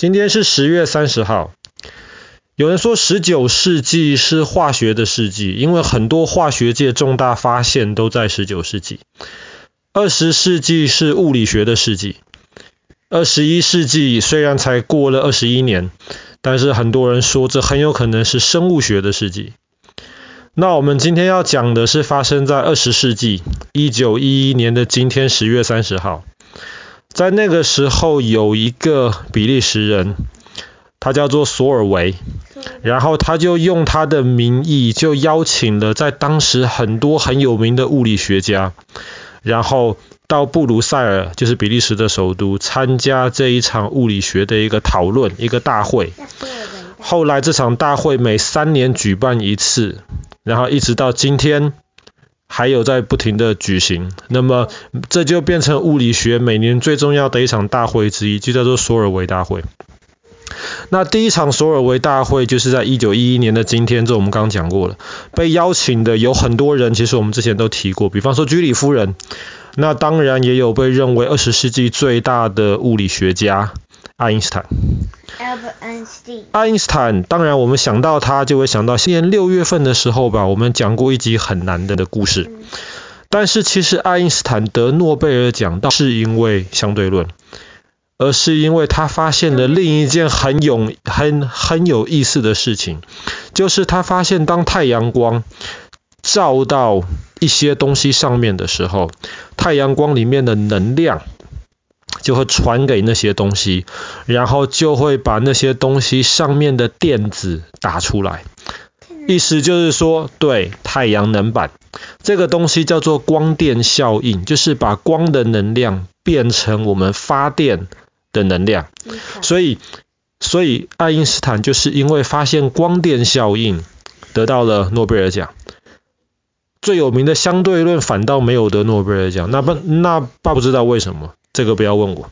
今天是十月三十号。有人说十九世纪是化学的世纪，因为很多化学界重大发现都在十九世纪。二十世纪是物理学的世纪。二十一世纪虽然才过了二十一年，但是很多人说这很有可能是生物学的世纪。那我们今天要讲的是发生在二十世纪一九一一年的今天十月三十号。在那个时候，有一个比利时人，他叫做索尔维，然后他就用他的名义，就邀请了在当时很多很有名的物理学家，然后到布鲁塞尔，就是比利时的首都，参加这一场物理学的一个讨论，一个大会。后来这场大会每三年举办一次，然后一直到今天。还有在不停的举行，那么这就变成物理学每年最重要的一场大会之一，就叫做索尔维大会。那第一场索尔维大会就是在一九一一年的今天，这我们刚刚讲过了。被邀请的有很多人，其实我们之前都提过，比方说居里夫人，那当然也有被认为二十世纪最大的物理学家爱因斯坦。爱因斯坦，当然我们想到他就会想到今年六月份的时候吧，我们讲过一集很难的的故事。但是其实爱因斯坦得诺贝尔奖，倒是因为相对论，而是因为他发现了另一件很有很很有意思的事情，就是他发现当太阳光照到一些东西上面的时候，太阳光里面的能量。就会传给那些东西，然后就会把那些东西上面的电子打出来。意思就是说，对，太阳能板这个东西叫做光电效应，就是把光的能量变成我们发电的能量。所以，所以爱因斯坦就是因为发现光电效应得到了诺贝尔奖。最有名的相对论反倒没有得诺贝尔奖，那不那爸不知道为什么。这个不要问我，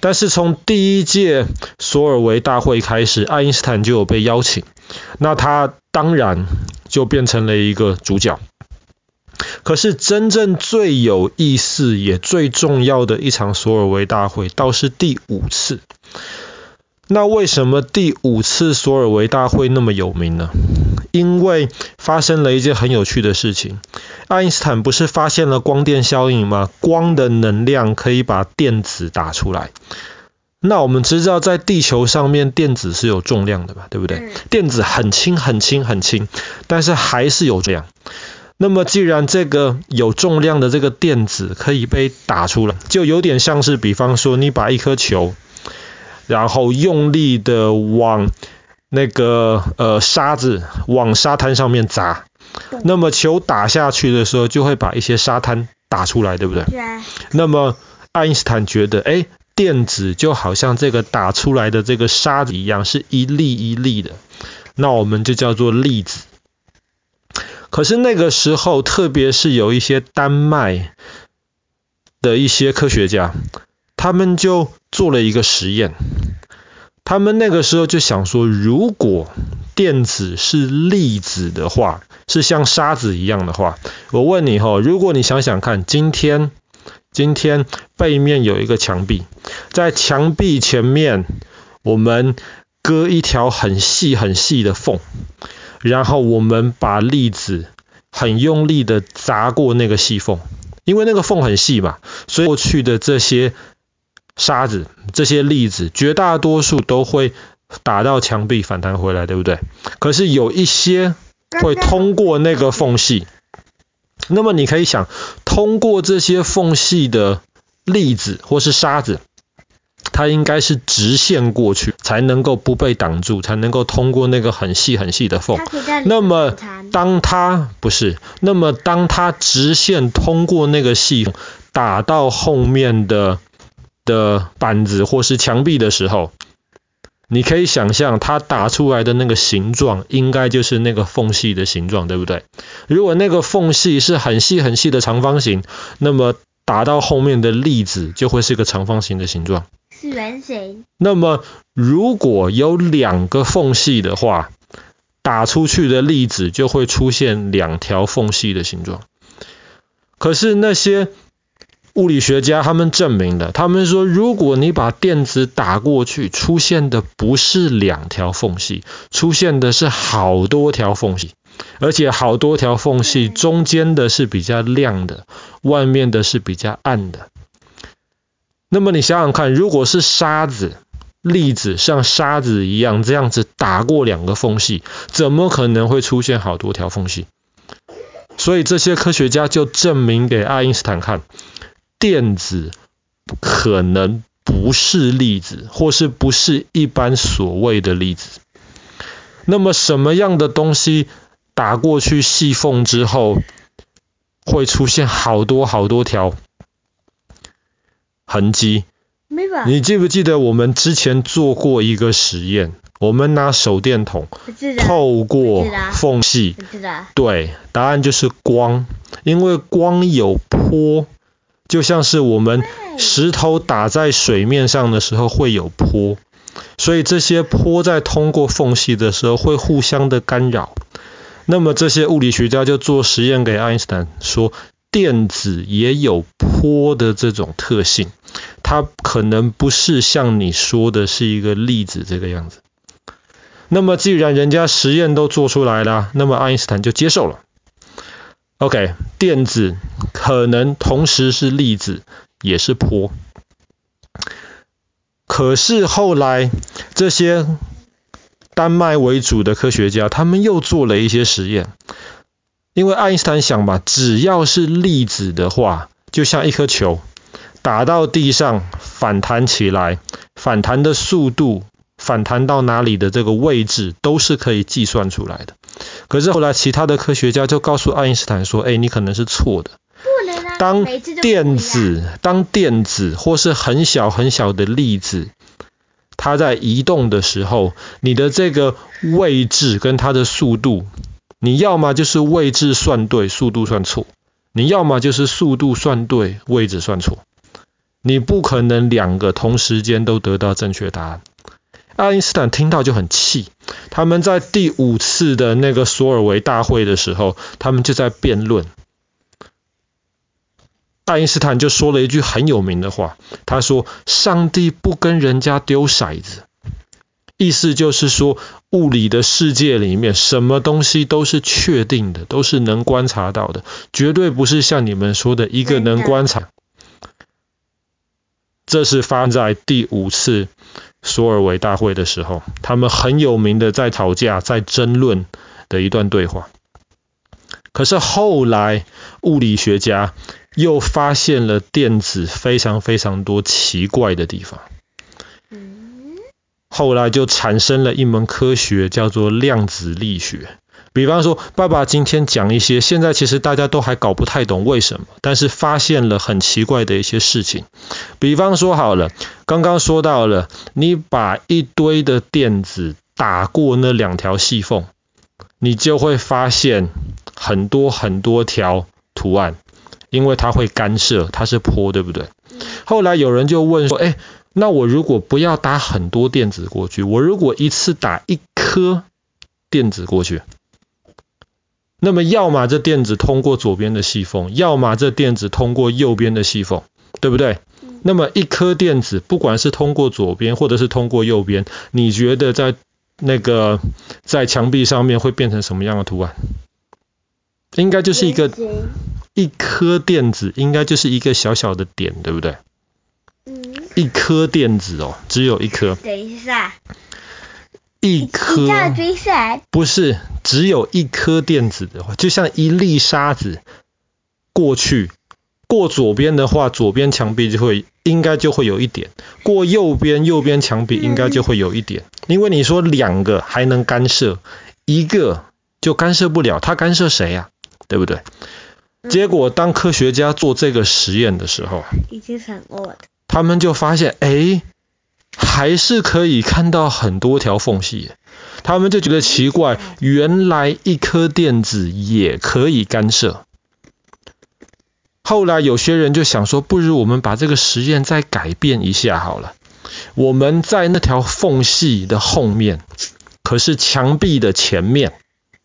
但是从第一届索尔维大会开始，爱因斯坦就有被邀请，那他当然就变成了一个主角。可是真正最有意思也最重要的一场索尔维大会，倒是第五次。那为什么第五次索尔维大会那么有名呢？因为发生了一件很有趣的事情。爱因斯坦不是发现了光电效应吗？光的能量可以把电子打出来。那我们知道，在地球上面，电子是有重量的嘛？对不对？电子很轻很轻很轻，但是还是有重量。那么既然这个有重量的这个电子可以被打出来，就有点像是，比方说你把一颗球，然后用力的往那个呃沙子往沙滩上面砸。那么球打下去的时候，就会把一些沙滩打出来，对不对？对。那么爱因斯坦觉得，哎，电子就好像这个打出来的这个沙子一样，是一粒一粒的，那我们就叫做粒子。可是那个时候，特别是有一些丹麦的一些科学家，他们就做了一个实验。他们那个时候就想说，如果电子是粒子的话，是像沙子一样的话，我问你哈，如果你想想看，今天今天背面有一个墙壁，在墙壁前面我们割一条很细很细的缝，然后我们把粒子很用力的砸过那个细缝，因为那个缝很细嘛，所以过去的这些。沙子这些粒子，绝大多数都会打到墙壁反弹回来，对不对？可是有一些会通过那个缝隙。那么你可以想，通过这些缝隙的粒子或是沙子，它应该是直线过去，才能够不被挡住，才能够通过那个很细很细的缝。那么当它不是，那么当它直线通过那个细缝，打到后面的。的板子或是墙壁的时候，你可以想象它打出来的那个形状，应该就是那个缝隙的形状，对不对？如果那个缝隙是很细很细的长方形，那么打到后面的粒子就会是一个长方形的形状。是圆形。那么如果有两个缝隙的话，打出去的粒子就会出现两条缝隙的形状。可是那些物理学家他们证明了，他们说，如果你把电子打过去，出现的不是两条缝隙，出现的是好多条缝隙，而且好多条缝隙中间的是比较亮的，外面的是比较暗的。那么你想想看，如果是沙子，粒子像沙子一样这样子打过两个缝隙，怎么可能会出现好多条缝隙？所以这些科学家就证明给爱因斯坦看。电子可能不是粒子，或是不是一般所谓的粒子。那么什么样的东西打过去细缝之后，会出现好多好多条痕迹？你记不记得我们之前做过一个实验？我们拿手电筒透过缝隙，对，答案就是光，因为光有波。就像是我们石头打在水面上的时候会有坡，所以这些坡在通过缝隙的时候会互相的干扰。那么这些物理学家就做实验给爱因斯坦说，电子也有坡的这种特性，它可能不是像你说的是一个粒子这个样子。那么既然人家实验都做出来了，那么爱因斯坦就接受了。OK，电子可能同时是粒子，也是波。可是后来这些丹麦为主的科学家，他们又做了一些实验。因为爱因斯坦想嘛，只要是粒子的话，就像一颗球打到地上反弹起来，反弹的速度，反弹到哪里的这个位置，都是可以计算出来的。可是后来，其他的科学家就告诉爱因斯坦说：“哎，你可能是错的。当电子，当电子或是很小很小的粒子，它在移动的时候，你的这个位置跟它的速度，你要么就是位置算对，速度算错；你要么就是速度算对，位置算错。你不可能两个同时间都得到正确答案。”爱因斯坦听到就很气。他们在第五次的那个索尔维大会的时候，他们就在辩论。爱因斯坦就说了一句很有名的话，他说：“上帝不跟人家丢骰子。”意思就是说，物理的世界里面，什么东西都是确定的，都是能观察到的，绝对不是像你们说的一个能观察。这是发生在第五次。索尔维大会的时候，他们很有名的在吵架、在争论的一段对话。可是后来，物理学家又发现了电子非常非常多奇怪的地方。后来就产生了一门科学，叫做量子力学。比方说，爸爸今天讲一些现在其实大家都还搞不太懂为什么，但是发现了很奇怪的一些事情。比方说好了，刚刚说到了，你把一堆的电子打过那两条细缝，你就会发现很多很多条图案，因为它会干涉，它是坡，对不对？后来有人就问说，哎，那我如果不要打很多电子过去，我如果一次打一颗电子过去？那么，要么这电子通过左边的细缝，要么这电子通过右边的细缝，对不对？那么一颗电子，不管是通过左边或者是通过右边，你觉得在那个在墙壁上面会变成什么样的图案？应该就是一个一颗电子，应该就是一个小小的点，对不对？一颗电子哦，只有一颗。等一下。一颗不是只有一颗电子的话，就像一粒沙子过去，过左边的话，左边墙壁就会应该就会有一点；过右边，右边墙壁应该就会有一点。因为你说两个还能干涉，一个就干涉不了，它干涉谁呀？对不对？结果当科学家做这个实验的时候，他们就发现，哎。还是可以看到很多条缝隙，他们就觉得奇怪，原来一颗电子也可以干涉。后来有些人就想说，不如我们把这个实验再改变一下好了。我们在那条缝隙的后面，可是墙壁的前面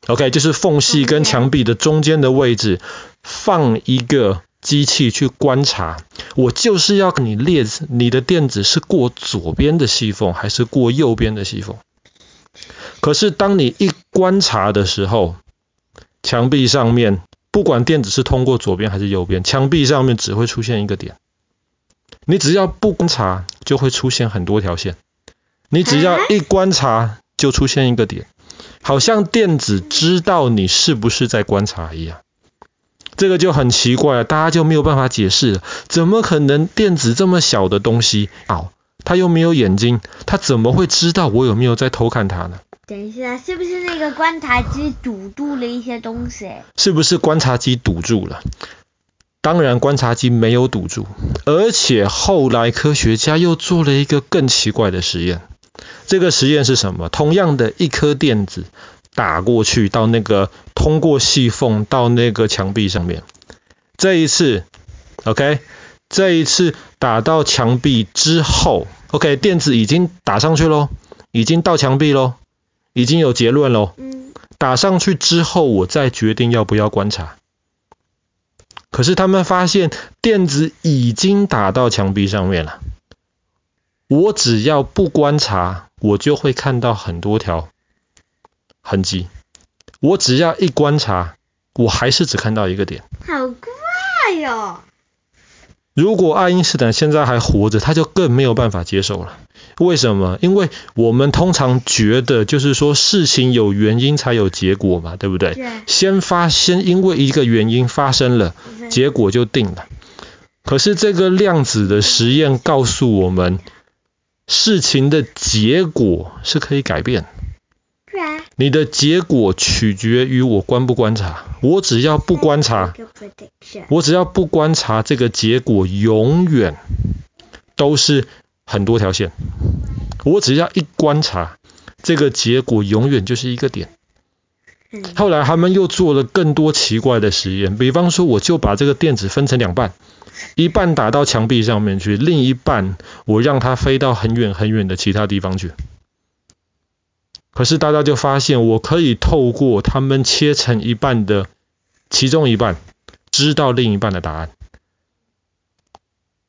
，OK，就是缝隙跟墙壁的中间的位置，放一个机器去观察。我就是要你列子你的电子是过左边的细缝还是过右边的细缝。可是当你一观察的时候，墙壁上面不管电子是通过左边还是右边，墙壁上面只会出现一个点。你只要不观察，就会出现很多条线。你只要一观察，就出现一个点，好像电子知道你是不是在观察一样。这个就很奇怪了，大家就没有办法解释了。怎么可能电子这么小的东西，哦，它又没有眼睛，它怎么会知道我有没有在偷看它呢？等一下，是不是那个观察机堵住了一些东西？是不是观察机堵住了？当然，观察机没有堵住，而且后来科学家又做了一个更奇怪的实验。这个实验是什么？同样的一颗电子打过去到那个通过细缝到那个墙壁上面，这一次，OK，这一次打到墙壁之后，OK，电子已经打上去喽，已经到墙壁喽，已经有结论喽。打上去之后，我再决定要不要观察。可是他们发现电子已经打到墙壁上面了，我只要不观察，我就会看到很多条痕迹。我只要一观察，我还是只看到一个点。好怪哟！如果爱因斯坦现在还活着，他就更没有办法接受了。为什么？因为我们通常觉得，就是说事情有原因才有结果嘛，对不对？对。先发先因为一个原因发生了，结果就定了。可是这个量子的实验告诉我们，事情的结果是可以改变。对。你的结果取决于我观不观察。我只要不观察，我只要不观察，这个结果永远都是。很多条线，我只要一观察，这个结果永远就是一个点。后来他们又做了更多奇怪的实验，比方说，我就把这个电子分成两半，一半打到墙壁上面去，另一半我让它飞到很远很远的其他地方去。可是大家就发现，我可以透过它们切成一半的其中一半，知道另一半的答案。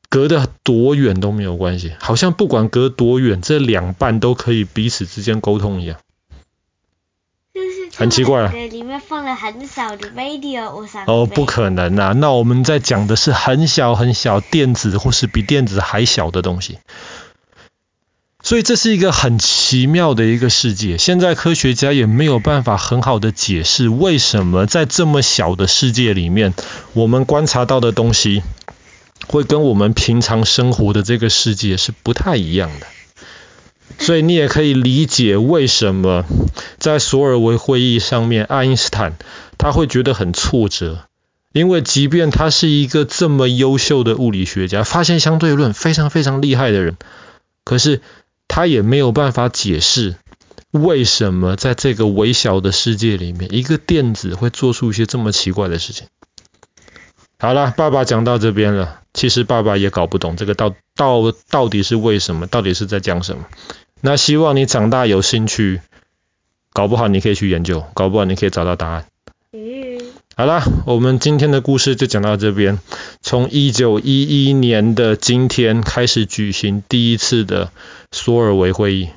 隔得多远都没有关系，好像不管隔多远，这两半都可以彼此之间沟通一样。就是很奇怪啊。里面放了很少的 radio 哦，不可能啊！那我们在讲的是很小很小电子，或是比电子还小的东西。所以这是一个很奇妙的一个世界。现在科学家也没有办法很好的解释，为什么在这么小的世界里面，我们观察到的东西。会跟我们平常生活的这个世界是不太一样的，所以你也可以理解为什么在索尔维会议上面，爱因斯坦他会觉得很挫折，因为即便他是一个这么优秀的物理学家，发现相对论非常非常厉害的人，可是他也没有办法解释为什么在这个微小的世界里面，一个电子会做出一些这么奇怪的事情。好了，爸爸讲到这边了。其实爸爸也搞不懂这个到到到底是为什么，到底是在讲什么。那希望你长大有兴趣，搞不好你可以去研究，搞不好你可以找到答案。好啦，我们今天的故事就讲到这边。从一九一一年的今天开始举行第一次的索尔维会议。